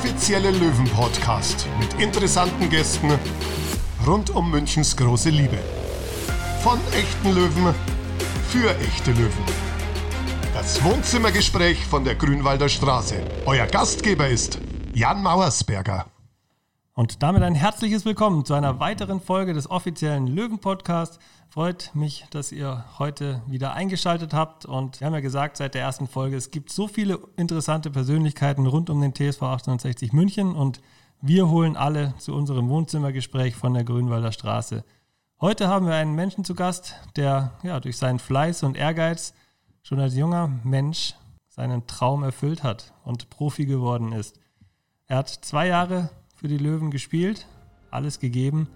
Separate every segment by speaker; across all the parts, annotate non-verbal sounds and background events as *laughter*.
Speaker 1: offizielle Löwen-Podcast mit interessanten Gästen rund um Münchens große Liebe. Von echten Löwen für echte Löwen. Das Wohnzimmergespräch von der Grünwalder Straße. Euer Gastgeber ist Jan Mauersberger.
Speaker 2: Und damit ein herzliches Willkommen zu einer weiteren Folge des offiziellen Löwen-Podcasts. Freut mich, dass ihr heute wieder eingeschaltet habt. Und wir haben ja gesagt seit der ersten Folge, es gibt so viele interessante Persönlichkeiten rund um den TSV 1860 München. Und wir holen alle zu unserem Wohnzimmergespräch von der Grünwalder Straße. Heute haben wir einen Menschen zu Gast, der ja, durch seinen Fleiß und Ehrgeiz schon als junger Mensch seinen Traum erfüllt hat und Profi geworden ist. Er hat zwei Jahre für die Löwen gespielt, alles gegeben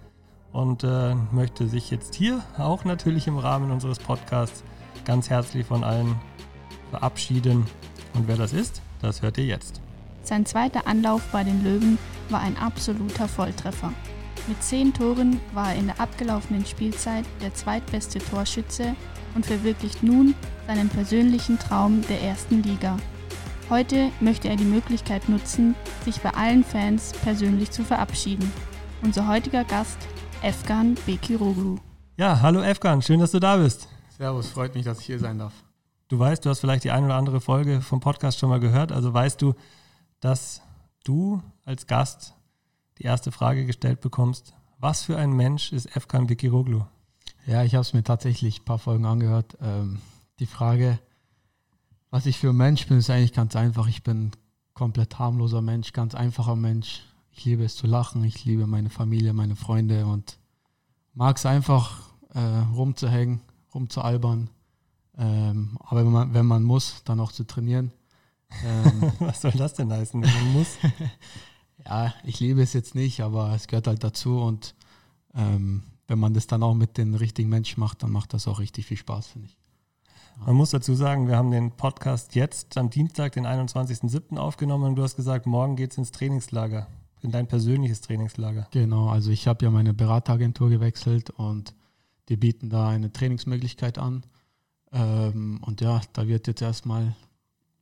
Speaker 2: und äh, möchte sich jetzt hier auch natürlich im Rahmen unseres Podcasts ganz herzlich von allen verabschieden. Und wer das ist, das hört ihr jetzt.
Speaker 3: Sein zweiter Anlauf bei den Löwen war ein absoluter Volltreffer. Mit zehn Toren war er in der abgelaufenen Spielzeit der zweitbeste Torschütze und verwirklicht nun seinen persönlichen Traum der ersten Liga. Heute möchte er die Möglichkeit nutzen, sich bei allen Fans persönlich zu verabschieden. Unser heutiger Gast, Efkan Bekiroglu.
Speaker 2: Ja, hallo Efkan, schön, dass du da bist.
Speaker 4: Servus, freut mich, dass ich hier sein darf.
Speaker 2: Du weißt, du hast vielleicht die eine oder andere Folge vom Podcast schon mal gehört, also weißt du, dass du als Gast die erste Frage gestellt bekommst, was für ein Mensch ist Efkan Bekiroglu?
Speaker 4: Ja, ich habe es mir tatsächlich ein paar Folgen angehört. Ähm, die Frage, was ich für ein Mensch bin, ist eigentlich ganz einfach. Ich bin komplett harmloser Mensch, ganz einfacher Mensch. Ich liebe es zu lachen, ich liebe meine Familie, meine Freunde und mag es einfach äh, rumzuhängen, rumzualbern. Ähm, aber wenn man, wenn man muss, dann auch zu trainieren.
Speaker 2: Ähm, *laughs* Was soll das denn heißen, wenn man muss? *laughs*
Speaker 4: ja, ich liebe es jetzt nicht, aber es gehört halt dazu und ähm, wenn man das dann auch mit den richtigen Menschen macht, dann macht das auch richtig viel Spaß, finde ich.
Speaker 2: Man muss dazu sagen, wir haben den Podcast jetzt am Dienstag, den 21.07. aufgenommen und du hast gesagt, morgen geht es ins Trainingslager, in dein persönliches Trainingslager.
Speaker 4: Genau, also ich habe ja meine Berateragentur gewechselt und die bieten da eine Trainingsmöglichkeit an. Ähm, und ja, da wird jetzt erstmal,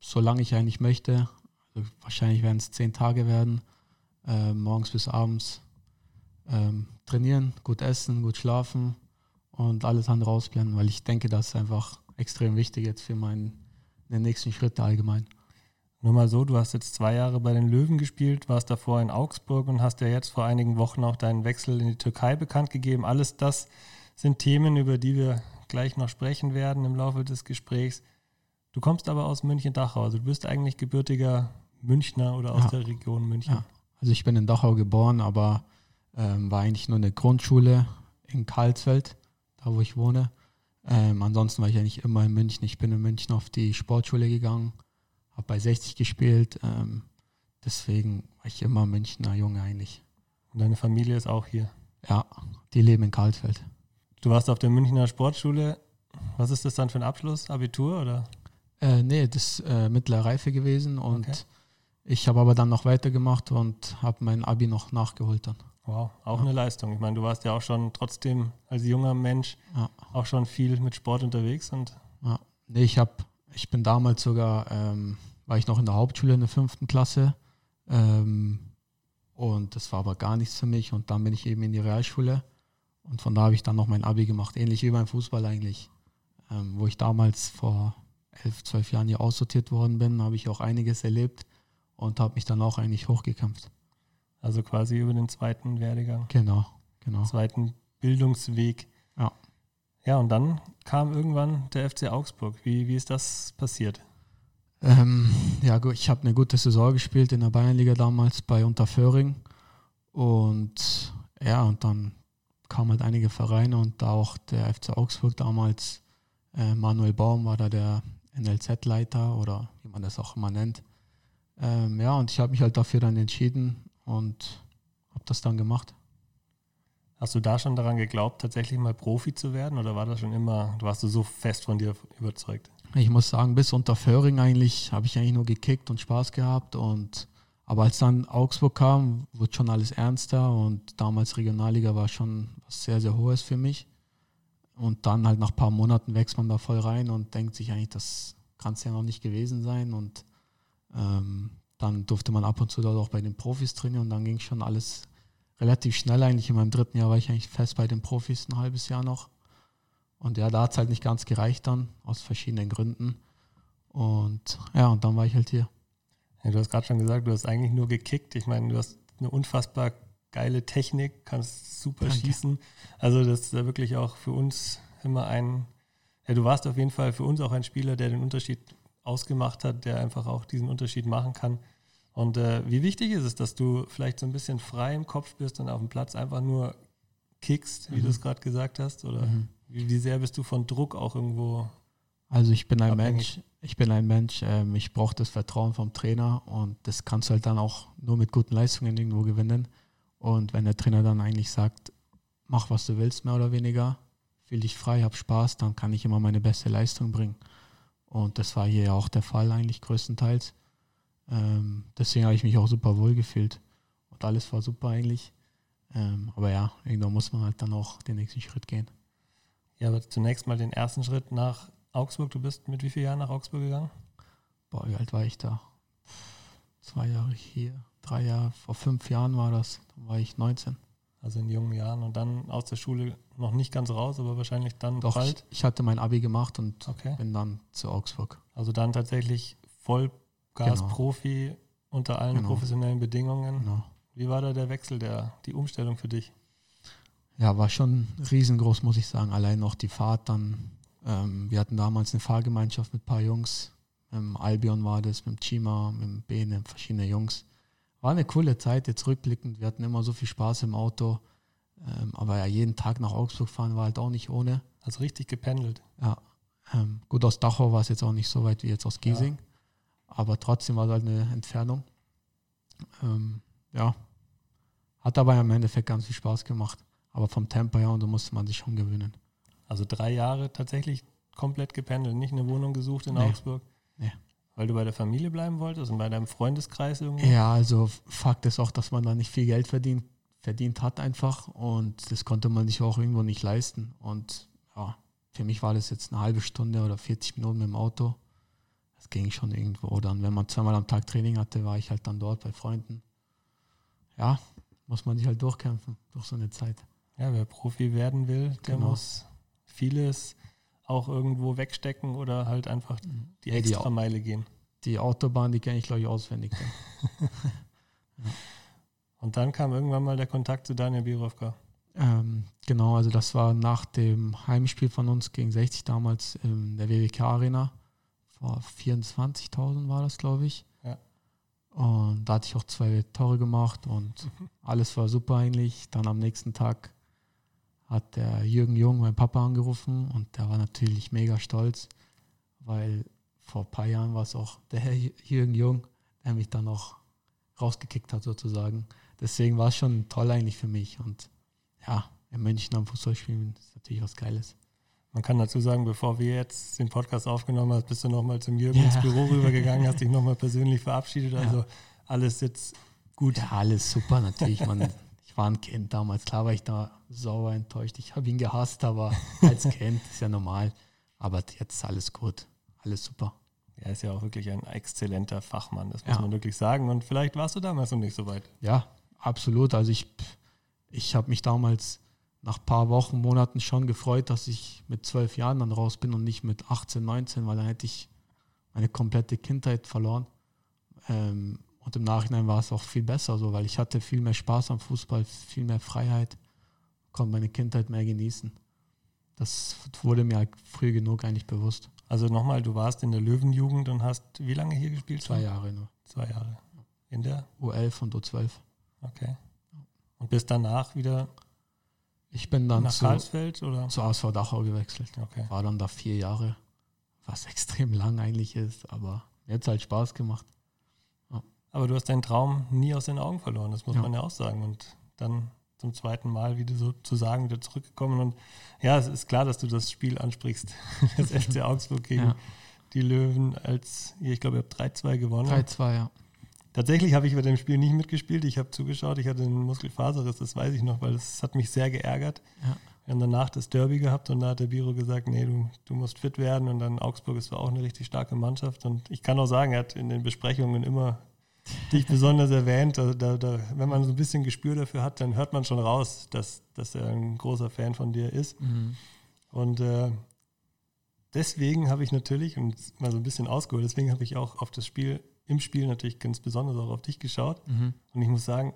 Speaker 4: solange ich eigentlich möchte, also wahrscheinlich werden es zehn Tage werden, äh, morgens bis abends ähm, trainieren, gut essen, gut schlafen und alles andere ausblenden, weil ich denke, das ist einfach extrem wichtig jetzt für meinen den nächsten Schritt allgemein.
Speaker 2: Nur mal so, du hast jetzt zwei Jahre bei den Löwen gespielt, warst davor in Augsburg und hast ja jetzt vor einigen Wochen auch deinen Wechsel in die Türkei bekannt gegeben. Alles das sind Themen, über die wir gleich noch sprechen werden im Laufe des Gesprächs. Du kommst aber aus München-Dachau, also du bist eigentlich gebürtiger Münchner oder aus ja. der Region München. Ja.
Speaker 4: Also ich bin in Dachau geboren, aber ähm, war eigentlich nur eine Grundschule in Karlsfeld, da wo ich wohne. Ähm, ansonsten war ich eigentlich immer in München. Ich bin in München auf die Sportschule gegangen, habe bei 60 gespielt. Ähm, deswegen war ich immer Münchner Junge eigentlich.
Speaker 2: Und deine Familie ist auch hier?
Speaker 4: Ja, die leben in Karlsfeld.
Speaker 2: Du warst auf der Münchner Sportschule. Was ist das dann für ein Abschluss? Abitur oder?
Speaker 4: Äh, nee, das ist äh, mittlere Reife gewesen und okay. ich habe aber dann noch weitergemacht und habe mein Abi noch nachgeholt dann.
Speaker 2: Wow, auch ja. eine Leistung. Ich meine, du warst ja auch schon trotzdem als junger Mensch ja. auch schon viel mit Sport unterwegs und.
Speaker 4: Ja. Nee, ich habe, ich bin damals sogar, ähm, war ich noch in der Hauptschule in der fünften Klasse. Ähm, und das war aber gar nichts für mich. Und dann bin ich eben in die Realschule. Und von da habe ich dann noch mein Abi gemacht, ähnlich wie beim Fußball eigentlich. Ähm, wo ich damals vor elf, zwölf Jahren hier aussortiert worden bin, habe ich auch einiges erlebt und habe mich dann auch eigentlich hochgekämpft.
Speaker 2: Also quasi über den zweiten Werdegang.
Speaker 4: Genau, genau.
Speaker 2: Zweiten Bildungsweg.
Speaker 4: Ja.
Speaker 2: Ja, und dann kam irgendwann der FC Augsburg. Wie, wie ist das passiert?
Speaker 4: Ähm, ja, gut, ich habe eine gute Saison gespielt in der Bayernliga damals bei Unterföhring. Und ja, und dann kamen halt einige Vereine und da auch der FC Augsburg damals. Äh, Manuel Baum war da der NLZ-Leiter oder wie man das auch immer nennt. Ähm, ja, und ich habe mich halt dafür dann entschieden, und habe das dann gemacht.
Speaker 2: Hast du da schon daran geglaubt, tatsächlich mal Profi zu werden oder war das schon immer, du warst du so fest von dir überzeugt?
Speaker 4: Ich muss sagen, bis unter Föhring eigentlich habe ich eigentlich nur gekickt und Spaß gehabt und aber als dann Augsburg kam, wurde schon alles ernster und damals Regionalliga war schon was sehr, sehr Hohes für mich. Und dann halt nach ein paar Monaten wächst man da voll rein und denkt sich eigentlich, das kann es ja noch nicht gewesen sein. Und ähm, dann durfte man ab und zu dort auch bei den Profis trainieren und dann ging schon alles relativ schnell eigentlich. In meinem dritten Jahr war ich eigentlich fest bei den Profis ein halbes Jahr noch. Und ja, da hat es halt nicht ganz gereicht dann, aus verschiedenen Gründen. Und ja, und dann war ich halt hier.
Speaker 2: Ja, du hast gerade schon gesagt, du hast eigentlich nur gekickt. Ich meine, du hast eine unfassbar geile Technik, kannst super Danke. schießen. Also das ist ja wirklich auch für uns immer ein, ja, du warst auf jeden Fall für uns auch ein Spieler, der den Unterschied ausgemacht hat, der einfach auch diesen Unterschied machen kann. Und äh, wie wichtig ist es, dass du vielleicht so ein bisschen frei im Kopf bist und auf dem Platz einfach nur kickst, wie mhm. du es gerade gesagt hast? Oder mhm. wie, wie, sehr bist du von Druck auch irgendwo?
Speaker 4: Also ich bin ein abhängig? Mensch, ich bin ein Mensch, ähm, ich brauche das Vertrauen vom Trainer und das kannst du halt dann auch nur mit guten Leistungen irgendwo gewinnen. Und wenn der Trainer dann eigentlich sagt, mach was du willst, mehr oder weniger, fühl dich frei, hab Spaß, dann kann ich immer meine beste Leistung bringen. Und das war hier ja auch der Fall eigentlich größtenteils. Ähm, deswegen habe ich mich auch super wohl gefühlt. Und alles war super eigentlich. Ähm, aber ja, irgendwann muss man halt dann auch den nächsten Schritt gehen.
Speaker 2: Ja, aber zunächst mal den ersten Schritt nach Augsburg. Du bist mit wie vielen Jahren nach Augsburg gegangen?
Speaker 4: Boah, wie alt war ich da? Zwei Jahre hier, drei Jahre, vor fünf Jahren war das. Da war ich 19.
Speaker 2: Also in jungen Jahren und dann aus der Schule noch nicht ganz raus, aber wahrscheinlich dann
Speaker 4: Doch, bald. Ich, ich hatte mein Abi gemacht und okay. bin dann zu Augsburg.
Speaker 2: Also dann tatsächlich Vollgas-Profi genau. unter allen genau. professionellen Bedingungen. Genau. Wie war da der Wechsel, der, die Umstellung für dich?
Speaker 4: Ja, war schon riesengroß, muss ich sagen. Allein noch die Fahrt dann. Ähm, wir hatten damals eine Fahrgemeinschaft mit ein paar Jungs. Mit dem Albion war das, mit dem Chima, mit dem Bene, verschiedene Jungs war eine coole Zeit, jetzt rückblickend. Wir hatten immer so viel Spaß im Auto. Ähm, aber ja, jeden Tag nach Augsburg fahren war halt auch nicht ohne.
Speaker 2: Also richtig gependelt.
Speaker 4: Ja. Ähm, gut, aus Dachau war es jetzt auch nicht so weit wie jetzt aus Giesing. Ja. Aber trotzdem war es halt eine Entfernung. Ähm, ja. Hat aber im Endeffekt ganz viel Spaß gemacht. Aber vom Tempo her, und da musste man sich schon gewöhnen.
Speaker 2: Also drei Jahre tatsächlich komplett gependelt, nicht eine Wohnung gesucht in nee. Augsburg? Nee. Weil du bei der Familie bleiben wolltest und bei deinem Freundeskreis irgendwie?
Speaker 4: Ja, also Fakt ist auch, dass man da nicht viel Geld verdient, verdient hat einfach und das konnte man sich auch irgendwo nicht leisten. Und ja, für mich war das jetzt eine halbe Stunde oder 40 Minuten mit dem Auto. Das ging schon irgendwo. Dann, wenn man zweimal am Tag Training hatte, war ich halt dann dort bei Freunden. Ja, muss man sich halt durchkämpfen durch so eine Zeit.
Speaker 2: Ja, wer Profi werden will, der genau. muss vieles auch irgendwo wegstecken oder halt einfach die ja, extra Meile gehen.
Speaker 4: Die Autobahn, die kenne ich, glaube ich, auswendig. *laughs* ja.
Speaker 2: Und dann kam irgendwann mal der Kontakt zu Daniel Birovka.
Speaker 4: Ähm, genau, also das war nach dem Heimspiel von uns gegen 60 damals in der WWK Arena. Vor 24.000 war das, glaube ich. Ja. Und da hatte ich auch zwei Tore gemacht und *laughs* alles war super eigentlich. Dann am nächsten Tag hat der Jürgen Jung, mein Papa, angerufen und der war natürlich mega stolz, weil vor ein paar Jahren war es auch der Herr Jürgen Jung, der mich dann auch rausgekickt hat sozusagen. Deswegen war es schon toll eigentlich für mich und ja, in München am Fußball spielen ist natürlich was Geiles.
Speaker 2: Man kann dazu sagen, bevor wir jetzt den Podcast aufgenommen haben, bist du nochmal zum Jürgen ja. ins Büro rübergegangen, hast *laughs* dich nochmal persönlich verabschiedet. Also ja. alles jetzt gut.
Speaker 4: Ja, alles super natürlich. Man *laughs* ich war ein Kind damals, klar war ich da sauer enttäuscht. Ich habe ihn gehasst, aber als Kind ist ja normal. Aber jetzt alles gut, alles super.
Speaker 2: Er ist ja auch wirklich ein exzellenter Fachmann, das muss ja. man wirklich sagen. Und vielleicht warst du damals noch nicht so weit.
Speaker 4: Ja, absolut. Also ich, ich habe mich damals nach ein paar Wochen, Monaten schon gefreut, dass ich mit zwölf Jahren dann raus bin und nicht mit 18, 19, weil dann hätte ich meine komplette Kindheit verloren. Ähm, und im Nachhinein war es auch viel besser so, weil ich hatte viel mehr Spaß am Fußball, viel mehr Freiheit, konnte meine Kindheit mehr genießen. Das wurde mir halt früh genug eigentlich bewusst.
Speaker 2: Also nochmal, du warst in der Löwenjugend und hast wie lange hier gespielt?
Speaker 4: Zwei Jahre nur.
Speaker 2: Zwei Jahre. In der?
Speaker 4: U11 und U12.
Speaker 2: Okay. Und bist danach wieder
Speaker 4: ich bin dann
Speaker 2: nach zu, Karlsfeld oder?
Speaker 4: zu ASV Dachau gewechselt. Okay. War dann da vier Jahre, was *laughs* extrem lang eigentlich ist, aber mir hat es halt Spaß gemacht.
Speaker 2: Aber du hast deinen Traum nie aus den Augen verloren, das muss ja. man ja auch sagen. Und dann zum zweiten Mal wieder sozusagen wieder zurückgekommen. Und ja, es ist klar, dass du das Spiel ansprichst. *laughs* Das *laughs* FC Augsburg gegen ja. die Löwen, als ich glaube, ihr habt 3-2 gewonnen.
Speaker 4: 3-2, ja.
Speaker 2: Tatsächlich habe ich bei dem Spiel nicht mitgespielt. Ich habe zugeschaut, ich hatte einen Muskelfaserriss, das weiß ich noch, weil das hat mich sehr geärgert. Ja. Wir haben danach das Derby gehabt und da hat der Biro gesagt, nee, du, du musst fit werden. Und dann Augsburg ist auch eine richtig starke Mannschaft. Und ich kann auch sagen, er hat in den Besprechungen immer dich besonders erwähnt. Also da, da, wenn man so ein bisschen Gespür dafür hat, dann hört man schon raus, dass, dass er ein großer Fan von dir ist. Mhm. Und äh, deswegen habe ich natürlich, und mal so ein bisschen ausgeholt, deswegen habe ich auch auf das Spiel, im Spiel natürlich ganz besonders auch auf dich geschaut. Mhm. Und ich muss sagen,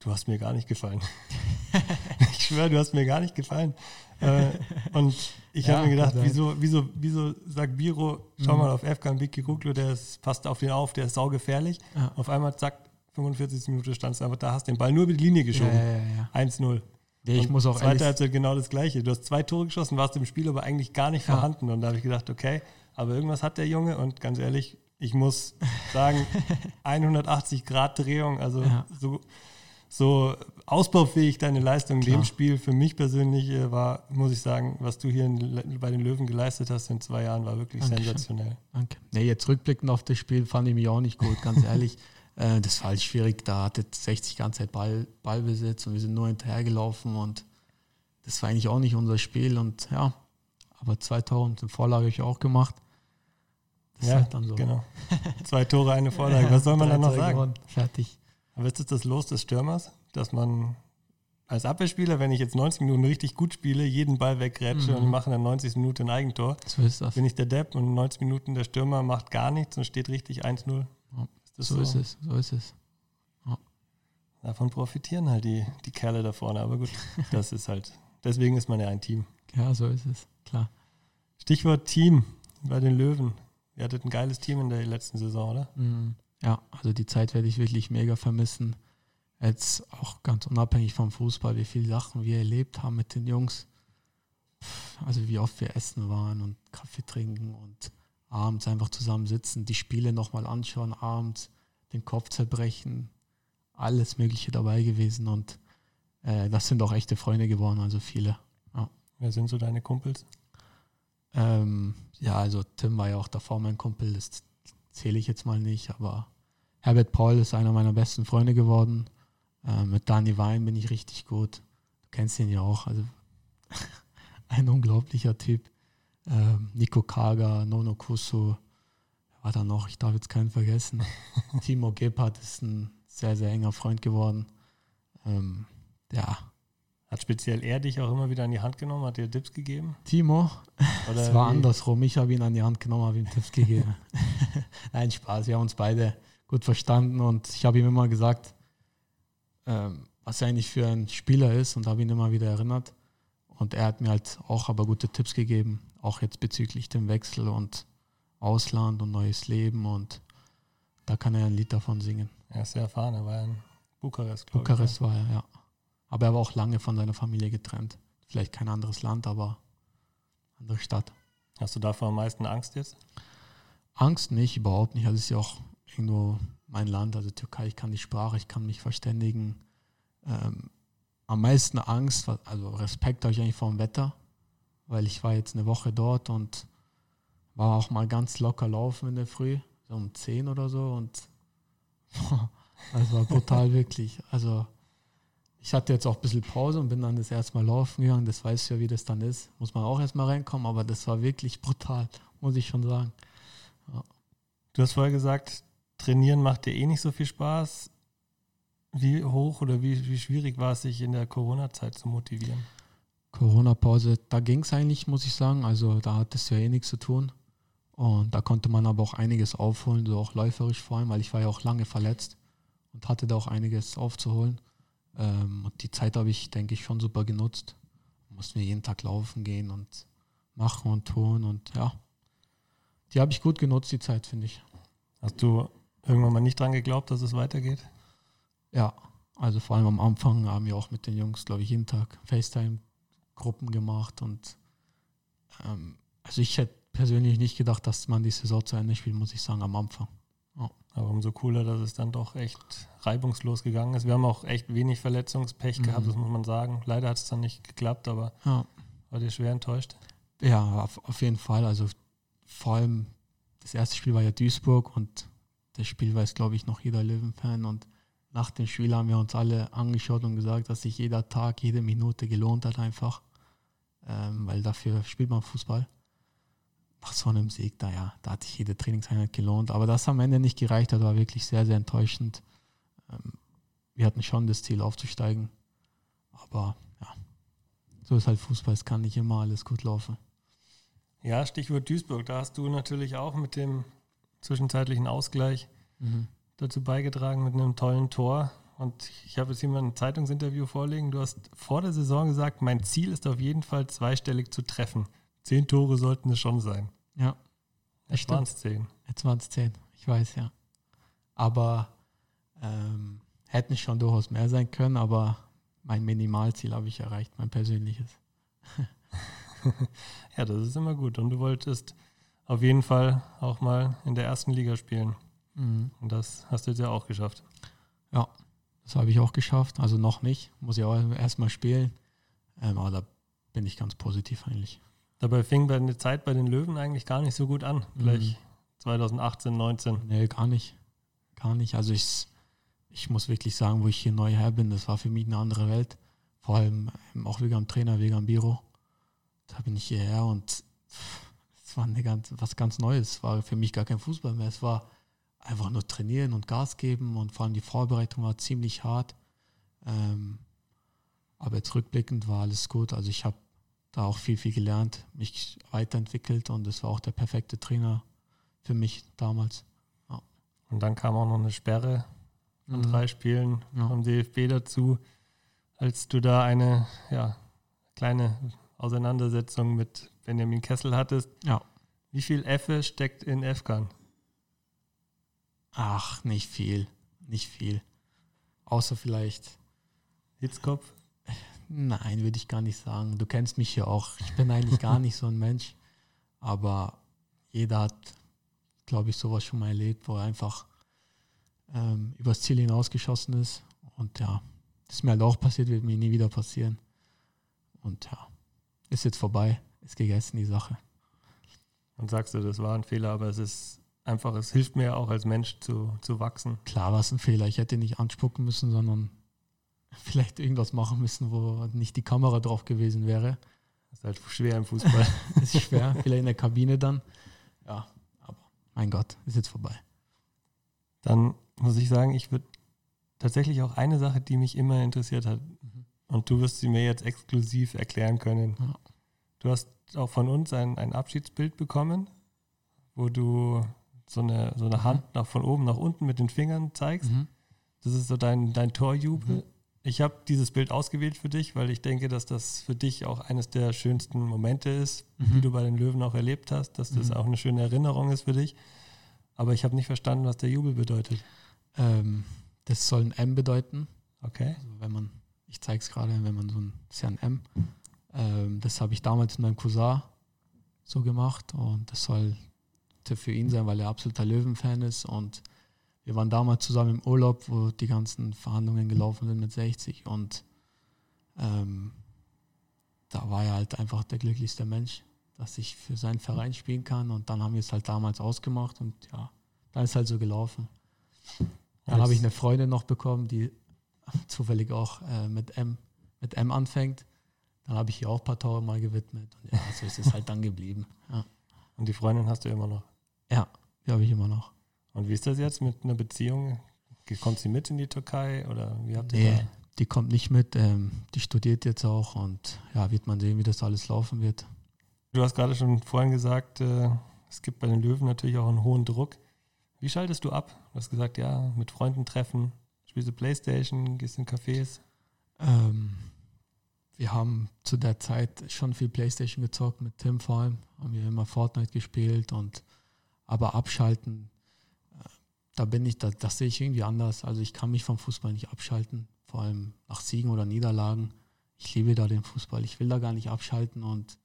Speaker 2: du hast mir gar nicht gefallen. *laughs* *laughs* ich schwöre, du hast mir gar nicht gefallen. Äh, und ich ja, habe mir gedacht, wieso, wieso, wieso sagt Biro, schau mhm. mal auf Efkan Biki Kuklu, der ist, passt auf den auf, der ist saugefährlich. Ja. Auf einmal, zack, 45 Minuten standst du einfach da, hast den Ball nur über die Linie geschoben. Ja, 1-0.
Speaker 4: Ja, ich muss auch
Speaker 2: Zweite Halbzeit genau das Gleiche. Du hast zwei Tore geschossen, warst im Spiel aber eigentlich gar nicht vorhanden. Und da habe ich gedacht, okay, aber irgendwas hat der Junge und ganz ehrlich, ich muss sagen, *laughs* 180 Grad Drehung, also so so ausbaufähig deine Leistung in dem Spiel für mich persönlich äh, war, muss ich sagen, was du hier in, bei den Löwen geleistet hast in zwei Jahren, war wirklich Dankeschön. sensationell.
Speaker 4: Danke. Nee, jetzt rückblickend auf das Spiel fand ich mich auch nicht gut, ganz ehrlich. *laughs* Äh, das war halt schwierig, da hatte 60 ganze Zeit Ball, Ballbesitz und wir sind nur hinterhergelaufen und das war eigentlich auch nicht unser Spiel und ja, aber zwei Tore und eine Vorlage habe ich auch gemacht.
Speaker 2: Das ja, halt so. genau. *laughs* Zwei Tore, eine Vorlage. Was soll man dann noch sagen? Gewonnen.
Speaker 4: Fertig.
Speaker 2: Aber ist das das Los des Stürmers, dass man als Abwehrspieler, wenn ich jetzt 90 Minuten richtig gut spiele, jeden Ball weggrätsche mhm. und mache in der 90. Minute ein Eigentor,
Speaker 4: so ist das.
Speaker 2: bin ich der Depp und in 90 Minuten der Stürmer macht gar nichts und steht richtig 1-0.
Speaker 4: Ja. so, so, ist es, so ist es.
Speaker 2: Ja. Davon profitieren halt die, die Kerle da vorne, aber gut, *laughs* das ist halt, deswegen ist man ja ein Team.
Speaker 4: Ja, so ist es, klar.
Speaker 2: Stichwort Team bei den Löwen. Ihr hattet ein geiles Team in der letzten Saison, oder?
Speaker 4: Mhm. Ja, also die Zeit werde ich wirklich mega vermissen. Jetzt auch ganz unabhängig vom Fußball, wie viele Sachen wir erlebt haben mit den Jungs. Also wie oft wir essen waren und Kaffee trinken und abends einfach zusammen sitzen, die Spiele nochmal anschauen, abends den Kopf zerbrechen, alles Mögliche dabei gewesen und äh, das sind auch echte Freunde geworden, also viele. Ja.
Speaker 2: Wer sind so deine Kumpels?
Speaker 4: Ähm, ja, also Tim war ja auch davor mein Kumpel, das zähle ich jetzt mal nicht, aber Herbert Paul ist einer meiner besten Freunde geworden. Äh, mit Dani Wein bin ich richtig gut. Du kennst ihn ja auch, also *laughs* ein unglaublicher Typ. Äh, Nico Kaga, Nono Kusu, war da noch, ich darf jetzt keinen vergessen. *laughs* Timo Gebhardt ist ein sehr, sehr enger Freund geworden. Ähm, ja,
Speaker 2: hat speziell er dich auch immer wieder an die Hand genommen, hat dir Tipps gegeben?
Speaker 4: Timo? es war wie? andersrum. Ich habe ihn an die Hand genommen, habe ihm Tipps gegeben. *laughs* Nein, Spaß. Wir haben uns beide gut verstanden und ich habe ihm immer gesagt, ähm, was er eigentlich für ein Spieler ist und habe ihn immer wieder erinnert. Und er hat mir halt auch aber gute Tipps gegeben, auch jetzt bezüglich dem Wechsel und Ausland und neues Leben und da kann er ein Lied davon singen.
Speaker 2: Er ist sehr erfahren, er war ja in Bukarest,
Speaker 4: Bukarest ich. Bukarest war er, ja. Aber er war auch lange von seiner Familie getrennt. Vielleicht kein anderes Land, aber andere Stadt.
Speaker 2: Hast du davor am meisten Angst jetzt?
Speaker 4: Angst nicht, überhaupt nicht. Also es ist ja auch irgendwo mein Land, also Türkei, ich kann die Sprache, ich kann mich verständigen. Ähm, am meisten Angst, also Respekt habe ich eigentlich vor dem Wetter, weil ich war jetzt eine Woche dort und war auch mal ganz locker laufen in der Früh, so um 10 oder so und *laughs* das war brutal wirklich. Also ich hatte jetzt auch ein bisschen Pause und bin dann das erste Mal laufen gegangen. Das weiß ja, wie das dann ist. Muss man auch erstmal reinkommen, aber das war wirklich brutal, muss ich schon sagen.
Speaker 2: Ja. Du hast vorher gesagt, trainieren macht dir eh nicht so viel Spaß. Wie hoch oder wie, wie schwierig war es, sich in der Corona-Zeit zu motivieren?
Speaker 4: Corona-Pause, da ging es eigentlich, muss ich sagen. Also da hat es ja eh nichts zu tun. Und da konnte man aber auch einiges aufholen, so auch läuferisch vor allem, weil ich war ja auch lange verletzt und hatte da auch einiges aufzuholen. Ähm, und die Zeit habe ich, denke ich, schon super genutzt. Mussten wir jeden Tag laufen gehen und machen und tun und ja, die habe ich gut genutzt, die Zeit, finde ich.
Speaker 2: Hast du irgendwann mal nicht dran geglaubt, dass es weitergeht?
Speaker 4: Ja, also vor allem am Anfang haben wir auch mit den Jungs, glaube ich, jeden Tag FaceTime-Gruppen gemacht und ähm, also ich hätte persönlich nicht gedacht, dass man die Saison zu Ende spielt, muss ich sagen, am Anfang.
Speaker 2: Aber umso cooler, dass es dann doch echt reibungslos gegangen ist. Wir haben auch echt wenig Verletzungspech mhm. gehabt, das muss man sagen. Leider hat es dann nicht geklappt, aber ja. war dir schwer enttäuscht?
Speaker 4: Ja, auf, auf jeden Fall. Also vor allem das erste Spiel war ja Duisburg und das Spiel weiß, glaube ich, noch jeder Löwen-Fan. Und nach dem Spiel haben wir uns alle angeschaut und gesagt, dass sich jeder Tag, jede Minute gelohnt hat einfach. Ähm, weil dafür spielt man Fußball. Nach so einem Sieg, da ja, da hat sich jede Trainingseinheit gelohnt. Aber das am Ende nicht gereicht hat, war wirklich sehr, sehr enttäuschend. Ähm, wir hatten schon das Ziel aufzusteigen. Aber ja, so ist halt Fußball, es kann nicht immer alles gut laufen.
Speaker 2: Ja, Stichwort Duisburg, da hast du natürlich auch mit dem zwischenzeitlichen Ausgleich mhm. dazu beigetragen mit einem tollen Tor. Und ich habe jetzt hier mal ein Zeitungsinterview vorlegen. Du hast vor der Saison gesagt, mein Ziel ist auf jeden Fall zweistellig zu treffen. Zehn Tore sollten es schon sein.
Speaker 4: Ja.
Speaker 2: Jetzt waren es zehn.
Speaker 4: Jetzt waren es zehn, ich weiß ja. Aber ähm, hätten schon durchaus mehr sein können, aber mein Minimalziel habe ich erreicht, mein persönliches. *laughs*
Speaker 2: ja, das ist immer gut. Und du wolltest auf jeden Fall auch mal in der ersten Liga spielen. Mhm. Und das hast du jetzt ja auch geschafft.
Speaker 4: Ja, das habe ich auch geschafft. Also noch nicht. Muss ich auch erstmal spielen. Ähm, aber da bin ich ganz positiv eigentlich.
Speaker 2: Dabei fing deine Zeit bei den Löwen eigentlich gar nicht so gut an. Vielleicht mhm. 2018, 19.
Speaker 4: Nee, gar nicht. Gar nicht. Also ich, ich muss wirklich sagen, wo ich hier neu her bin, das war für mich eine andere Welt. Vor allem ähm, auch wegen am Trainer, wegen am Biro. Da bin ich hierher und es war eine ganz, was ganz Neues. Es war für mich gar kein Fußball mehr. Es war einfach nur trainieren und Gas geben und vor allem die Vorbereitung war ziemlich hart. Ähm, aber jetzt rückblickend war alles gut. Also ich habe da auch viel, viel gelernt, mich weiterentwickelt und es war auch der perfekte Trainer für mich damals. Ja.
Speaker 2: Und dann kam auch noch eine Sperre von mhm. drei Spielen ja. vom DFB dazu, als du da eine ja, kleine Auseinandersetzung mit Benjamin Kessel hattest.
Speaker 4: Ja.
Speaker 2: Wie viel F steckt in Efkan?
Speaker 4: Ach, nicht viel. Nicht viel. Außer vielleicht.
Speaker 2: Hitzkopf?
Speaker 4: Nein, würde ich gar nicht sagen. Du kennst mich ja auch. Ich bin eigentlich gar *laughs* nicht so ein Mensch. Aber jeder hat, glaube ich, sowas schon mal erlebt, wo er einfach ähm, übers Ziel hinausgeschossen ist. Und ja, das ist mir halt auch passiert, wird mir nie wieder passieren. Und ja, ist jetzt vorbei, ist gegessen die Sache.
Speaker 2: Und sagst du, das war ein Fehler, aber es ist einfach, es hilft mir auch als Mensch zu, zu wachsen.
Speaker 4: Klar war es ein Fehler. Ich hätte nicht anspucken müssen, sondern vielleicht irgendwas machen müssen, wo nicht die Kamera drauf gewesen wäre.
Speaker 2: Das ist halt schwer im Fußball. *laughs*
Speaker 4: ist schwer, vielleicht in der Kabine dann. Ja, aber mein Gott, ist jetzt vorbei.
Speaker 2: Dann muss ich sagen, ich würde tatsächlich auch eine Sache, die mich immer interessiert hat, mhm. und du wirst sie mir jetzt exklusiv erklären können. Ja. Du hast auch von uns ein, ein Abschiedsbild bekommen, wo du so eine, so eine mhm. Hand nach, von oben nach unten mit den Fingern zeigst. Mhm. Das ist so dein, dein Torjubel. Mhm. Ich habe dieses Bild ausgewählt für dich, weil ich denke, dass das für dich auch eines der schönsten Momente ist, mhm. die du bei den Löwen auch erlebt hast, dass das mhm. auch eine schöne Erinnerung ist für dich. Aber ich habe nicht verstanden, was der Jubel bedeutet.
Speaker 4: Ähm, das soll ein M bedeuten.
Speaker 2: Okay.
Speaker 4: Also wenn man, ich zeige es gerade, wenn man so ein, ist ja ein M. Ähm, das habe ich damals mit meinem Cousin so gemacht und das soll für ihn sein, weil er absoluter Löwenfan ist. Und wir waren damals zusammen im Urlaub, wo die ganzen Verhandlungen gelaufen sind mit 60. Und ähm, da war er halt einfach der glücklichste Mensch, dass ich für seinen Verein spielen kann. Und dann haben wir es halt damals ausgemacht und ja, dann ist halt so gelaufen. Dann habe ich eine Freundin noch bekommen, die *laughs* zufällig auch äh, mit M mit M anfängt. Dann habe ich hier auch ein paar Tore mal gewidmet. Und ja, so ist es halt dann geblieben. Ja.
Speaker 2: Und die Freundin hast du immer noch?
Speaker 4: Ja, die habe ich immer noch.
Speaker 2: Und wie ist das jetzt mit einer Beziehung? Kommt sie mit in die Türkei oder wie habt ihr
Speaker 4: nee, da? die kommt nicht mit. Ähm, die studiert jetzt auch und ja, wird man sehen, wie das alles laufen wird.
Speaker 2: Du hast gerade schon vorhin gesagt, äh, es gibt bei den Löwen natürlich auch einen hohen Druck. Wie schaltest du ab? Du hast gesagt, ja, mit Freunden treffen, spielst du Playstation, gehst in Cafés?
Speaker 4: Ähm, wir haben zu der Zeit schon viel Playstation gezockt, mit Tim vor allem. Haben wir immer Fortnite gespielt und aber abschalten, da bin ich, da, das sehe ich irgendwie anders. Also ich kann mich vom Fußball nicht abschalten, vor allem nach Siegen oder Niederlagen. Ich liebe da den Fußball, ich will da gar nicht abschalten und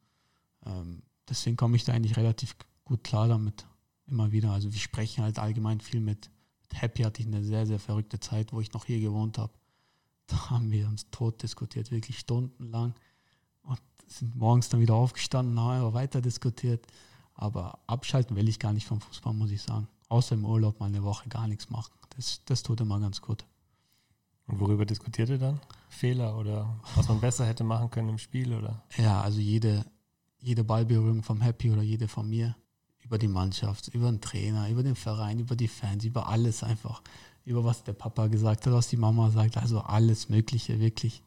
Speaker 4: ähm, deswegen komme ich da eigentlich relativ gut klar damit immer wieder. Also wir sprechen halt allgemein viel mit, mit Happy hatte ich eine sehr, sehr verrückte Zeit, wo ich noch hier gewohnt habe. Da haben wir uns tot diskutiert, wirklich stundenlang und sind morgens dann wieder aufgestanden, haben weiter diskutiert. Aber abschalten will ich gar nicht vom Fußball, muss ich sagen. Außer im Urlaub mal eine Woche gar nichts machen. Das, das tut immer ganz gut.
Speaker 2: Und worüber diskutiert ihr dann? Fehler oder was man besser hätte machen können im Spiel oder?
Speaker 4: Ja, also jede, jede Ballberührung vom Happy oder jede von mir über die Mannschaft, über den Trainer, über den Verein, über die Fans, über alles einfach, über was der Papa gesagt hat, was die Mama sagt, also alles Mögliche, wirklich.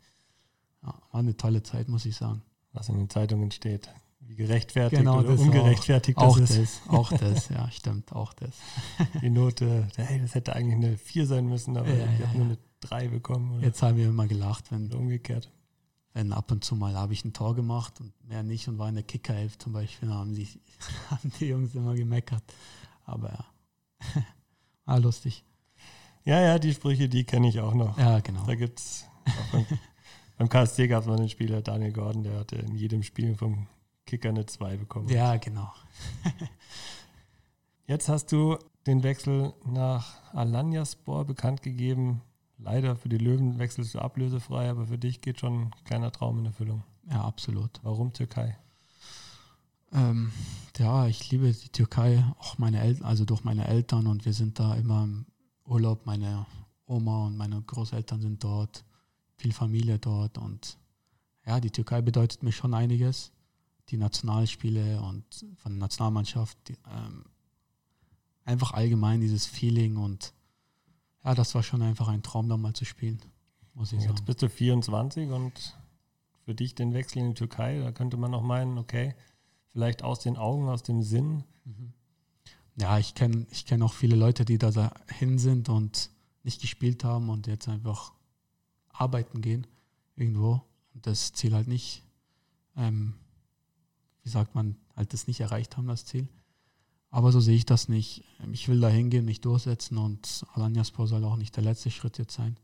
Speaker 4: Ja, war eine tolle Zeit, muss ich sagen.
Speaker 2: Was in den Zeitungen steht, gerechtfertigt
Speaker 4: Genau,
Speaker 2: oder
Speaker 4: das
Speaker 2: ungerechtfertigt
Speaker 4: Auch
Speaker 2: das ist.
Speaker 4: das, auch das, ja, stimmt, auch das. *laughs*
Speaker 2: Die Note, hey, das hätte eigentlich eine 4 sein müssen, aber
Speaker 4: Ja,
Speaker 2: ich
Speaker 4: ja,
Speaker 2: habe nur eine 3 bekommen oder,
Speaker 4: Jetzt haben wir immer gelacht, wenn,
Speaker 2: oder umgekehrt.
Speaker 4: wenn ab und zu mal habe ich ein Tor gemacht und mehr nicht und war in der Kickerelf zum Beispiel, dann haben die, *laughs* haben die Jungs immer gemeckert. Aber ja, war *laughs* lustig.
Speaker 2: Ja, ja, die Sprüche, die kenne ich auch noch.
Speaker 4: Ja, genau.
Speaker 2: Da gibt es beim, beim KSC gab es mal einen Spieler, Daniel Gordon, der hatte in jedem Spiel vom Kicker eine 2 bekommen.
Speaker 4: Ja, genau. *laughs*
Speaker 2: Jetzt hast du den Wechsel nach Alanyaspor bekannt gegeben. Leider für die Löwen wechselst du ablösefrei, aber für dich geht schon ein kleiner Traum in Erfüllung.
Speaker 4: Ja, absolut.
Speaker 2: Warum Türkei?
Speaker 4: Ähm, ja, ich liebe die Türkei, auch meine Eltern, also durch meine Eltern und wir sind da immer im Urlaub. Meine Oma und meine Großeltern sind dort, viel Familie dort und ja, die Türkei bedeutet mir schon einiges. Die Nationalspiele und von der Nationalmannschaft, die, ähm, einfach allgemein dieses Feeling und ja, das war schon einfach ein Traum, da mal zu spielen, muss ich
Speaker 2: Jetzt
Speaker 4: sagen.
Speaker 2: bist du 24 und für dich den Wechsel in die Türkei, da könnte man noch meinen, okay, vielleicht aus den Augen, aus dem Sinn.
Speaker 4: Ja, ich kenne ich kenn auch viele Leute, die da dahin sind und nicht gespielt haben und jetzt einfach arbeiten gehen irgendwo und das Ziel halt nicht, ähm, wie sagt man, halt das nicht erreicht haben, das Ziel. Aber so sehe ich das nicht. Ähm, Ich will da hingehen, mich durchsetzen und Alanyaspor soll auch nicht der letzte Schritt jetzt sein.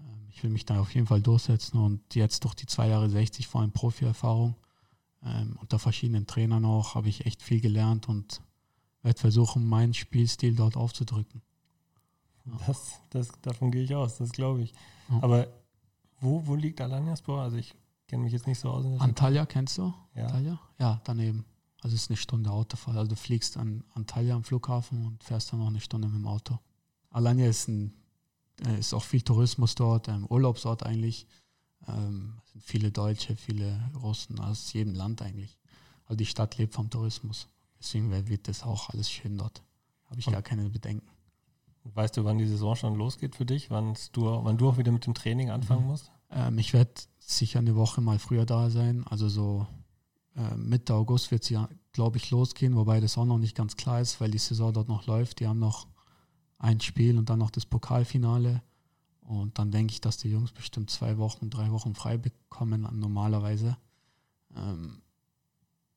Speaker 4: Ähm, Ich will mich da auf jeden Fall durchsetzen und jetzt durch die zwei Jahre 60 vor allem Profi-Erfahrung ähm, unter verschiedenen Trainern auch habe ich echt viel gelernt und werde versuchen, meinen Spielstil dort aufzudrücken.
Speaker 2: Das, das, davon gehe ich aus, das glaube ich.
Speaker 4: Ja.
Speaker 2: Aber wo, wo liegt Alanyaspor? Also ich kenne mich jetzt nicht so aus.
Speaker 4: Antalya kennst du?
Speaker 2: ja.
Speaker 4: Antalya? Ja, daneben. Also es ist eine Stunde Autofahrt. Also du fliegst an Antalya am Flughafen und fährst dann noch eine Stunde mit dem Auto. Alanya ist, ein, äh, ist auch viel Tourismus dort, ein Urlaubsort eigentlich. Ähm, es sind viele Deutsche, viele Russen aus jedem Land eigentlich. Also die Stadt lebt vom Tourismus. Deswegen wird das auch alles schön dort. Habe ich
Speaker 2: Und-
Speaker 4: gar keine Bedenken.
Speaker 2: Weißt du, wann die Saison schon losgeht für dich? Du, wann du auch wieder mit dem Training anfangen
Speaker 4: Mhm.
Speaker 2: musst?
Speaker 4: Ähm, ich werde sicher eine Woche mal früher da sein. Also so äh, Mitte August wird ja, glaube ich, losgehen, wobei das auch noch nicht ganz klar ist, weil die Saison dort noch läuft. Die haben noch ein Spiel und dann noch das Pokalfinale. Und dann denke ich, dass die Jungs bestimmt zwei Wochen, drei Wochen frei bekommen normalerweise. Ähm,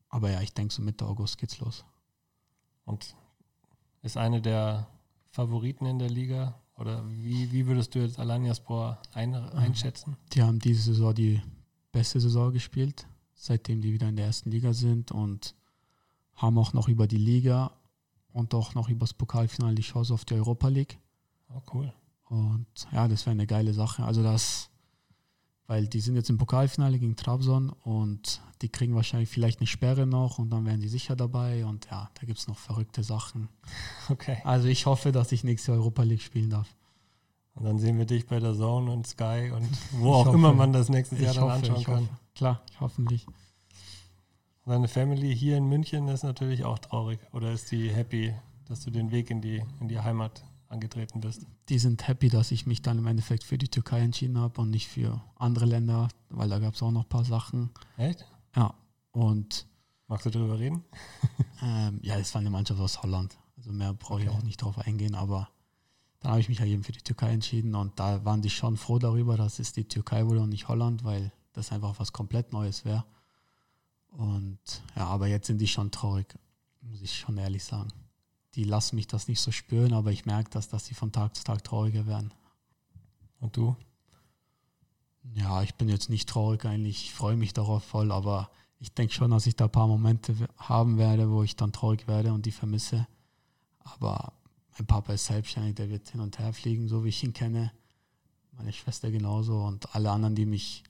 Speaker 4: aber ja, ich denke, so Mitte August geht's los.
Speaker 2: Und ist eine der Favoriten in der Liga? Oder wie, wie würdest du jetzt Alanyaspor ein, einschätzen?
Speaker 4: Die haben diese Saison die beste Saison gespielt, seitdem die wieder in der ersten Liga sind und haben auch noch über die Liga und auch noch über das Pokalfinale die Chance auf die Europa League.
Speaker 2: Oh, cool.
Speaker 4: Und ja, das wäre eine geile Sache. Also das, weil die sind jetzt im Pokalfinale gegen Trabzon und die kriegen wahrscheinlich vielleicht eine Sperre noch und dann wären die sicher dabei und ja, da gibt es noch verrückte Sachen. *laughs*
Speaker 2: Okay.
Speaker 4: Also ich hoffe, dass ich nächste Europa League spielen darf.
Speaker 2: Und dann sehen wir dich bei der Zone und Sky und *laughs* wo
Speaker 4: Ich
Speaker 2: auch
Speaker 4: hoffe.
Speaker 2: immer man das nächstes Jahr dann
Speaker 4: hoffe,
Speaker 2: anschauen kann.
Speaker 4: hoffe. Klar, hoffentlich.
Speaker 2: Deine Family hier in München ist natürlich auch traurig. Oder ist die happy, dass du den Weg in die, in die Heimat angetreten bist?
Speaker 4: die sind happy, dass ich mich dann im Endeffekt für die Türkei entschieden habe und nicht für andere Länder, weil da gab es auch noch ein paar Sachen.
Speaker 2: Echt?
Speaker 4: Ja, und
Speaker 2: Magst du darüber reden? *laughs*
Speaker 4: ähm, ja, es war eine Mannschaft aus Holland. Also mehr brauche ich
Speaker 2: Okay.
Speaker 4: auch nicht drauf eingehen, aber dann habe ich mich ja eben für die Türkei entschieden und da waren die schon froh darüber, dass es die Türkei wurde und nicht Holland, weil das einfach was komplett Neues wäre. Und ja, aber jetzt sind die schon traurig, muss ich schon ehrlich sagen. Die lassen mich das nicht so spüren, aber ich merke das, dass sie von Tag zu Tag trauriger werden.
Speaker 2: Und du?
Speaker 4: Ja, ich bin jetzt nicht traurig eigentlich. Ich freue mich darauf voll, aber ich denke schon, dass ich da ein paar Momente haben werde, wo ich dann traurig werde und die vermisse. Aber mein Papa ist selbstständig, der wird hin und her fliegen, so wie ich ihn kenne. Meine Schwester genauso und alle anderen, die mich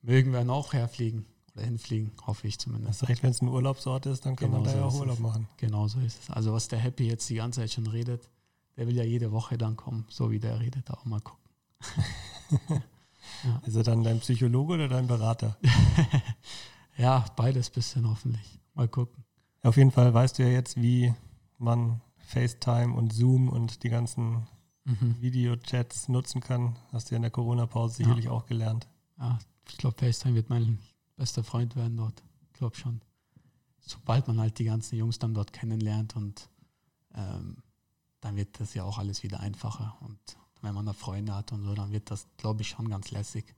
Speaker 4: mögen, werden auch herfliegen oder hinfliegen, hoffe ich zumindest.
Speaker 2: Hast recht, wenn es ein Urlaubsort ist, dann kann man
Speaker 4: Genau
Speaker 2: da
Speaker 4: so
Speaker 2: ja auch
Speaker 4: ist es.
Speaker 2: Urlaub machen.
Speaker 4: Genau so ist es. Also was der Happy jetzt die ganze Zeit schon redet, der will ja jede Woche dann kommen, so wie der redet, auch mal gucken. *laughs*
Speaker 2: Ist er dann dein Psychologe oder dein Berater? *laughs*
Speaker 4: Ja, beides bisschen hoffentlich. Mal gucken.
Speaker 2: Auf jeden Fall weißt du ja jetzt, wie man FaceTime und Zoom und die ganzen
Speaker 4: Mhm.
Speaker 2: Videochats nutzen kann. Hast du ja in der Corona-Pause sicherlich auch gelernt.
Speaker 4: Ja, ich glaube, FaceTime wird mein bester Freund werden dort. Ich glaube schon. Sobald man halt die ganzen Jungs dann dort kennenlernt und ähm, dann wird das ja auch alles wieder einfacher. Und wenn man da Freunde hat und so, dann wird das, glaube ich, schon ganz lässig.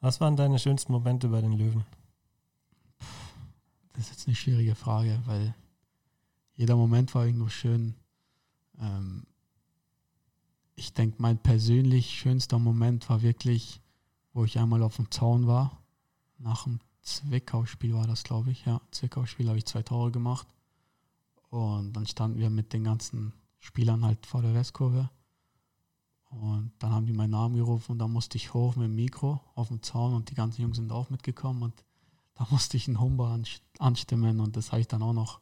Speaker 2: Was waren deine schönsten Momente bei den Löwen?
Speaker 4: Das ist jetzt eine schwierige Frage, weil jeder Moment war irgendwo schön. Ähm, ich denke, mein persönlich schönster Moment war wirklich, wo ich einmal auf dem Zaun war. Nach dem Zwickau-Spiel war das, glaube ich. Ja, Zwickau-Spiel habe ich zwei Tore gemacht. Und dann standen wir mit den ganzen Spielern halt vor der Westkurve. Und dann haben die meinen Namen gerufen und dann musste ich hoch mit dem Mikro auf dem Zaun und die ganzen Jungs sind auch mitgekommen und *laughs* da musste ich einen Humber anst- anstimmen und das habe ich dann auch noch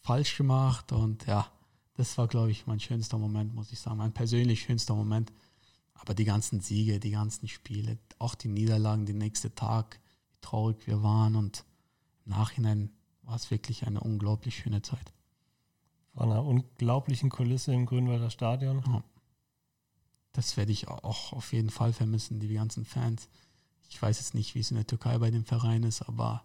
Speaker 4: falsch gemacht und ja, das war, glaube ich, mein schönster Moment, muss ich sagen, mein persönlich schönster Moment. Aber die ganzen Siege, die ganzen Spiele, auch die Niederlagen, den nächsten Tag, traurig wir waren und im Nachhinein war es wirklich eine unglaublich schöne Zeit.
Speaker 2: Vor einer unglaublichen Kulisse im Grünwalder Stadion.
Speaker 4: Das werde ich auch auf jeden Fall vermissen, die ganzen Fans. Ich weiß jetzt nicht, wie es in der Türkei bei dem Verein ist, aber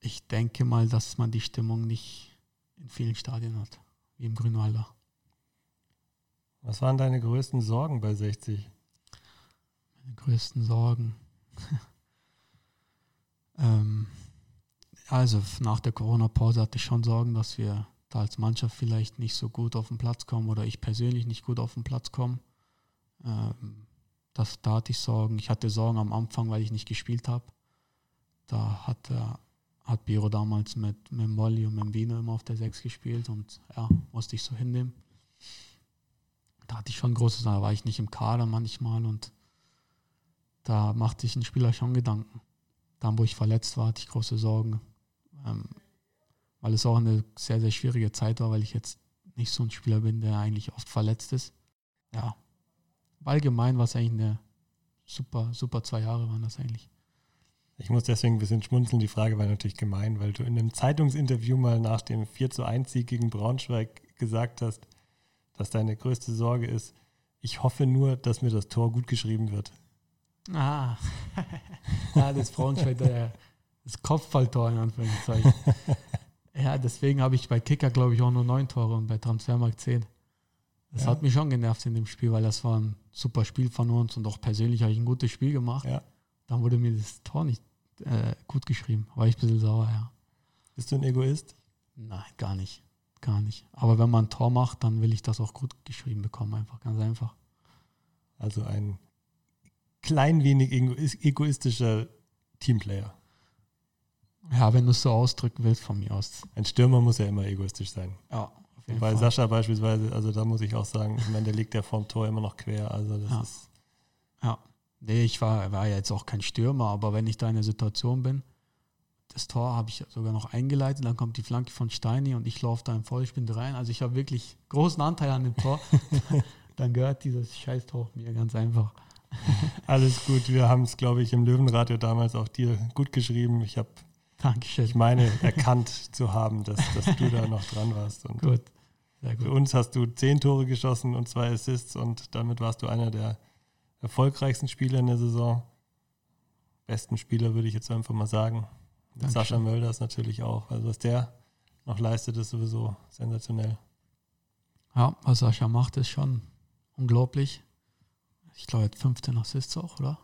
Speaker 4: ich denke mal, dass man die Stimmung nicht in vielen Stadien hat, wie im Grünwalder.
Speaker 2: Was waren deine größten Sorgen bei 60?
Speaker 4: Meine größten Sorgen. Ähm, also nach der Corona-Pause hatte ich schon Sorgen, dass wir da als Mannschaft vielleicht nicht so gut auf den Platz kommen oder ich persönlich nicht gut auf den Platz komme. Ähm, das, da hatte ich Sorgen. Ich hatte Sorgen am Anfang, weil ich nicht gespielt habe. Da hat, äh, hat Biro damals mit, mit Molly und mit Vino immer auf der 6 gespielt und ja, musste ich so hinnehmen. Da hatte ich schon große Sorgen, da war ich nicht im Kader manchmal und da machte sich ein Spieler schon Gedanken. Dann, wo ich verletzt war, hatte ich große Sorgen, ähm, weil es auch eine sehr, sehr schwierige Zeit war, weil ich jetzt nicht so ein Spieler bin, der eigentlich oft verletzt ist. Ja, allgemein war es eigentlich eine super, super zwei Jahre waren das eigentlich.
Speaker 2: Ich muss deswegen ein bisschen schmunzeln. Die Frage war natürlich gemein, weil du in einem Zeitungsinterview mal nach dem 4 zu 1 Sieg gegen Braunschweig gesagt hast, dass deine größte Sorge ist, ich hoffe nur, dass mir das Tor gut geschrieben wird.
Speaker 4: Ah, *laughs* ja, das Braunschweig, der, das Kopfballtor in Anführungszeichen. *laughs* ja, deswegen habe ich bei Kicker, glaube ich, auch nur neun Tore und bei Transfermarkt zehn. Das
Speaker 2: Ja.
Speaker 4: hat mich schon genervt in dem Spiel, weil das war ein super Spiel von uns und auch persönlich habe ich ein gutes Spiel gemacht.
Speaker 2: Ja.
Speaker 4: Dann wurde mir das Tor nicht äh, gut geschrieben. War ich ein bisschen sauer, ja.
Speaker 2: Bist du ein Egoist?
Speaker 4: Nein, gar nicht. Gar nicht. Aber wenn man ein Tor macht, dann will ich das auch gut geschrieben bekommen, einfach, ganz einfach.
Speaker 2: Also ein klein wenig egois- egoistischer Teamplayer.
Speaker 4: Ja, wenn du es so ausdrücken willst, von mir aus.
Speaker 2: Ein Stürmer muss ja immer egoistisch sein.
Speaker 4: Ja, auf jeden
Speaker 2: Bei
Speaker 4: Fall.
Speaker 2: Sascha beispielsweise, also da muss ich auch sagen, ich meine, der liegt ja vorm Tor immer noch quer. Also das
Speaker 4: Ja.
Speaker 2: ist
Speaker 4: Ja. Nee, ich war, war ja jetzt auch kein Stürmer, aber wenn ich da in der Situation bin, das Tor habe ich sogar noch eingeleitet, dann kommt die Flanke von Steini und ich laufe da im Vollsprint rein. Also ich habe wirklich großen Anteil an dem Tor. *laughs* dann gehört dieses Scheißtor mir ganz einfach. *laughs*
Speaker 2: alles gut. Wir haben es, glaube ich, im Löwenradio damals auch dir gut geschrieben. Ich habe, ich meine, erkannt *laughs* zu haben, dass, dass du da noch dran warst. Und
Speaker 4: gut. Sehr
Speaker 2: für
Speaker 4: gut.
Speaker 2: uns hast du zehn Tore geschossen und zwei Assists und damit warst du einer der erfolgreichsten Spieler in der Saison. Besten Spieler würde ich jetzt einfach mal sagen.
Speaker 4: Dankeschön.
Speaker 2: Sascha Mölders natürlich auch. Also was der noch leistet, ist sowieso sensationell.
Speaker 4: Ja, was Sascha macht, ist schon unglaublich. Ich glaube, er hat 15 Assists auch, oder?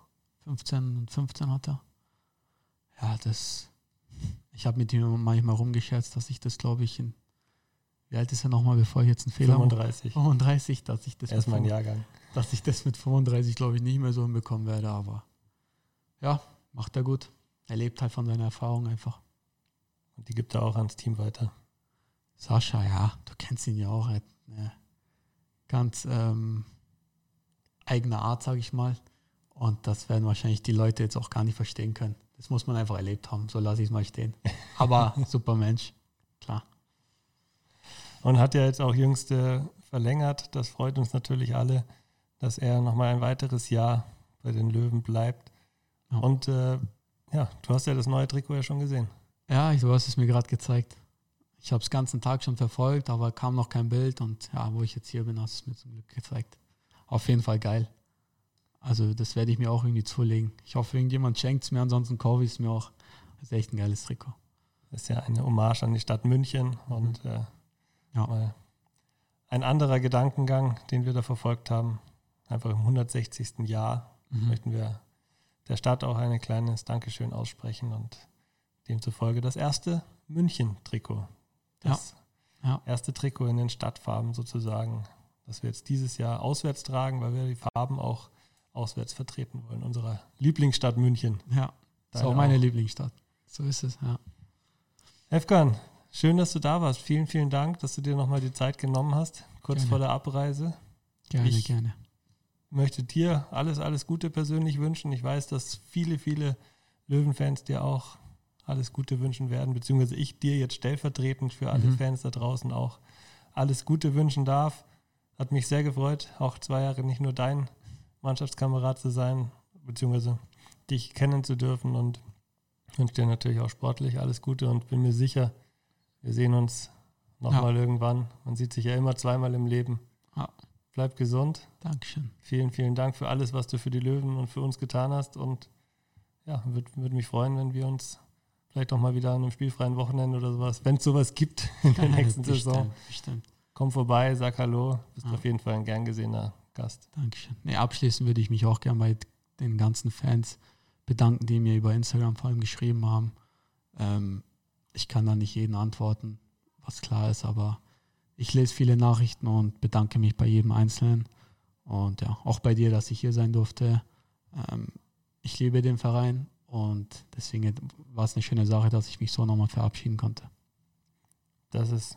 Speaker 4: 15 und 15 hat er. Ja, das. Ich habe mit ihm manchmal rumgescherzt, dass ich das, glaube ich, in. Wie alt ist er nochmal, bevor ich jetzt einen Fehler mache?
Speaker 2: 35.
Speaker 4: 35, dass ich das
Speaker 2: Er ist mein
Speaker 4: mit,
Speaker 2: Jahrgang.
Speaker 4: dass ich das mit 35, glaube ich, nicht mehr so hinbekommen werde, aber ja, macht er gut. Er lebt halt von seiner Erfahrung einfach.
Speaker 2: Und die gibt er auch ans Team weiter.
Speaker 4: Sascha, ja, du kennst ihn ja auch. Er hat eine ganz ähm, eigene Art, sage ich mal. Und das werden wahrscheinlich die Leute jetzt auch gar nicht verstehen können. Das muss man einfach erlebt haben. So lasse ich es mal stehen. *laughs* Aber super Mensch, klar.
Speaker 2: Und hat ja jetzt auch jüngste verlängert. Das freut uns natürlich alle, dass er nochmal ein weiteres Jahr bei den Löwen bleibt.
Speaker 4: Ja.
Speaker 2: Und äh, ja, du hast ja das neue Trikot ja schon gesehen.
Speaker 4: Ja, du hast es mir gerade gezeigt. Ich habe es den ganzen Tag schon verfolgt, aber kam noch kein Bild und ja, wo ich jetzt hier bin, hast du es mir zum Glück gezeigt. Auf jeden Fall geil. Also das werde ich mir auch irgendwie zulegen. Ich hoffe, irgendjemand schenkt es mir, ansonsten kaufe ich es mir auch. Das ist echt ein geiles Trikot.
Speaker 2: Das ist ja eine Hommage an die Stadt München und äh, ja. ein anderer Gedankengang, den wir da verfolgt haben. Einfach im 160. Jahr mhm. möchten wir der Stadt auch ein kleines Dankeschön aussprechen und demzufolge das erste München-Trikot. Das ja. Ja. erste Trikot in den Stadtfarben sozusagen, das wir jetzt dieses Jahr auswärts tragen, weil wir die Farben auch auswärts vertreten wollen, unserer Lieblingsstadt München.
Speaker 4: Ja, das ist auch meine auch. Lieblingsstadt. So ist es, ja.
Speaker 2: Efkan, schön, dass du da warst. Vielen, vielen Dank, dass du dir nochmal die Zeit genommen hast, kurz gerne. vor der Abreise.
Speaker 4: Gerne, ich gerne.
Speaker 2: möchte dir alles, alles Gute persönlich wünschen. Ich weiß, dass viele, viele Löwenfans dir auch alles Gute wünschen werden, beziehungsweise ich dir jetzt stellvertretend für alle mhm. Fans da draußen auch alles Gute wünschen darf. Hat mich sehr gefreut, auch zwei Jahre nicht nur dein Mannschaftskamerad zu sein, beziehungsweise dich kennen zu dürfen und wünsche dir natürlich auch sportlich alles Gute und bin mir sicher, wir sehen uns nochmal ja. irgendwann. Man sieht sich ja immer zweimal im Leben. Ja. Bleib gesund.
Speaker 4: Dankeschön.
Speaker 2: Vielen, vielen Dank für alles, was du für die Löwen und für uns getan hast. Und ja, würde würd mich freuen, wenn wir uns vielleicht auch mal wieder an einem spielfreien Wochenende oder sowas, wenn es sowas gibt in der nächsten bestimmt, Saison. Bestimmt. Komm vorbei, sag Hallo. Bist ja. auf jeden Fall ein gern gesehener Gast.
Speaker 4: Dankeschön. Nee, abschließend würde ich mich auch gern bei den ganzen Fans bedanken, die mir über Instagram vor allem geschrieben haben. Ähm, ich kann da nicht jeden antworten, was klar ist, aber ich lese viele Nachrichten und bedanke mich bei jedem Einzelnen. Und ja, auch bei dir, dass ich hier sein durfte. Ähm, ich liebe den Verein und deswegen war es eine schöne Sache, dass ich mich so nochmal verabschieden konnte.
Speaker 2: Das ist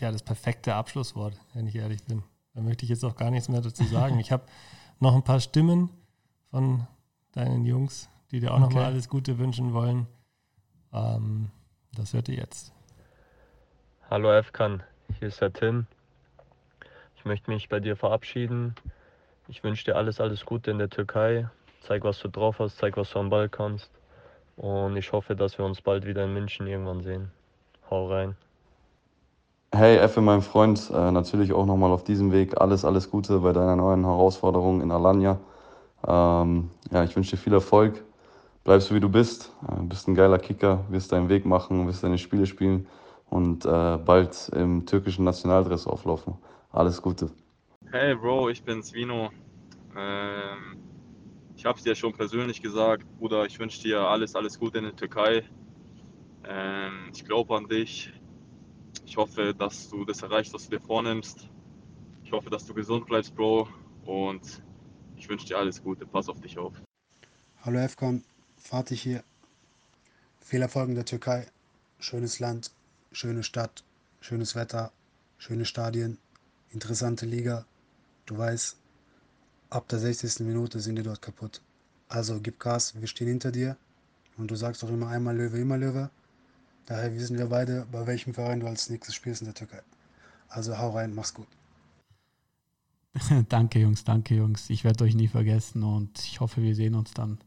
Speaker 2: ja das perfekte Abschlusswort, wenn ich ehrlich bin. Da möchte ich jetzt auch gar nichts mehr dazu sagen. Ich habe noch ein paar Stimmen von deinen Jungs, die dir auch okay. nochmal alles Gute wünschen wollen. Ähm, das hört ihr jetzt.
Speaker 5: Hallo Efkan, hier ist der Tim. Ich möchte mich bei dir verabschieden. Ich wünsche dir alles, alles Gute in der Türkei. Zeig, was du drauf hast, zeig, was du am Ball kannst. Und ich hoffe, dass wir uns bald wieder in München irgendwann sehen. Hau rein.
Speaker 6: Hey Effe, mein Freund, äh, natürlich auch nochmal auf diesem Weg alles, alles Gute bei deiner neuen Herausforderung in Alanya. Ähm, ja, ich wünsche dir viel Erfolg. Bleib so wie du bist. Äh, bist ein geiler Kicker, wirst deinen Weg machen, wirst deine Spiele spielen und äh, bald im türkischen Nationaldress auflaufen. Alles Gute.
Speaker 7: Hey Bro, ich bin's Vino. Ähm, ich habe es dir schon persönlich gesagt, Bruder, ich wünsche dir alles, alles Gute in der Türkei. Ähm, ich glaube an dich. Ich hoffe, dass du das erreichst, was du dir vornimmst. Ich hoffe, dass du gesund bleibst, Bro. Und ich wünsche dir alles Gute. Pass auf dich auf.
Speaker 8: Hallo Efkan, Fatih hier. Viel Erfolg in der Türkei. Schönes Land, schöne Stadt, schönes Wetter, schöne Stadien, interessante Liga. Du weißt, ab der 60. Minute sind die dort kaputt. Also gib Gas, wir stehen hinter dir. Und du sagst doch immer einmal Löwe, immer Löwe. Daher wissen wir beide, bei welchem Verein du als nächstes spielst in der Türkei. Also hau rein, mach's gut. *laughs*
Speaker 4: danke, Jungs, danke, Jungs. Ich werde euch nie vergessen und ich hoffe, wir sehen uns dann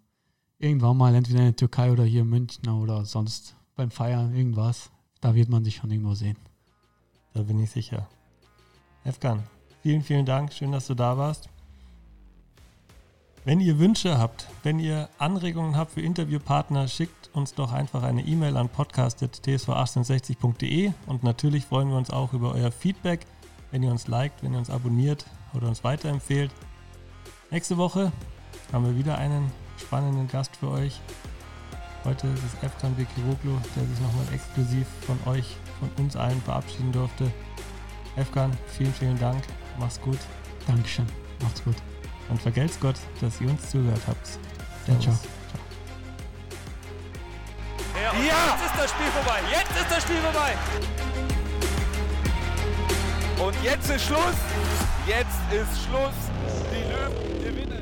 Speaker 4: irgendwann mal, entweder in der Türkei oder hier in München oder sonst beim Feiern, irgendwas. Da wird man sich schon irgendwo sehen.
Speaker 2: Da bin ich sicher. Efkan, vielen, vielen Dank. Schön, dass du da warst. Wenn ihr Wünsche habt, wenn ihr Anregungen habt für Interviewpartner, schickt uns doch einfach eine E-Mail an podcast.tsv1860.de und natürlich freuen wir uns auch über euer Feedback, wenn ihr uns liked, wenn ihr uns abonniert oder uns weiterempfehlt. Nächste Woche haben wir wieder einen spannenden Gast für euch. Heute ist es Efkan Bekiroglu, der sich nochmal exklusiv von euch, von uns allen verabschieden durfte. Efkan, vielen, vielen Dank. Mach's gut.
Speaker 4: Dankeschön. Macht's gut.
Speaker 2: Und vergelt's Gott, dass ihr uns zugehört habt.
Speaker 4: Servus. Ciao.
Speaker 9: Ja, ja, jetzt ist das Spiel vorbei. Jetzt ist das Spiel vorbei. Und jetzt ist Schluss. Jetzt ist Schluss. Die Löwen gewinnen.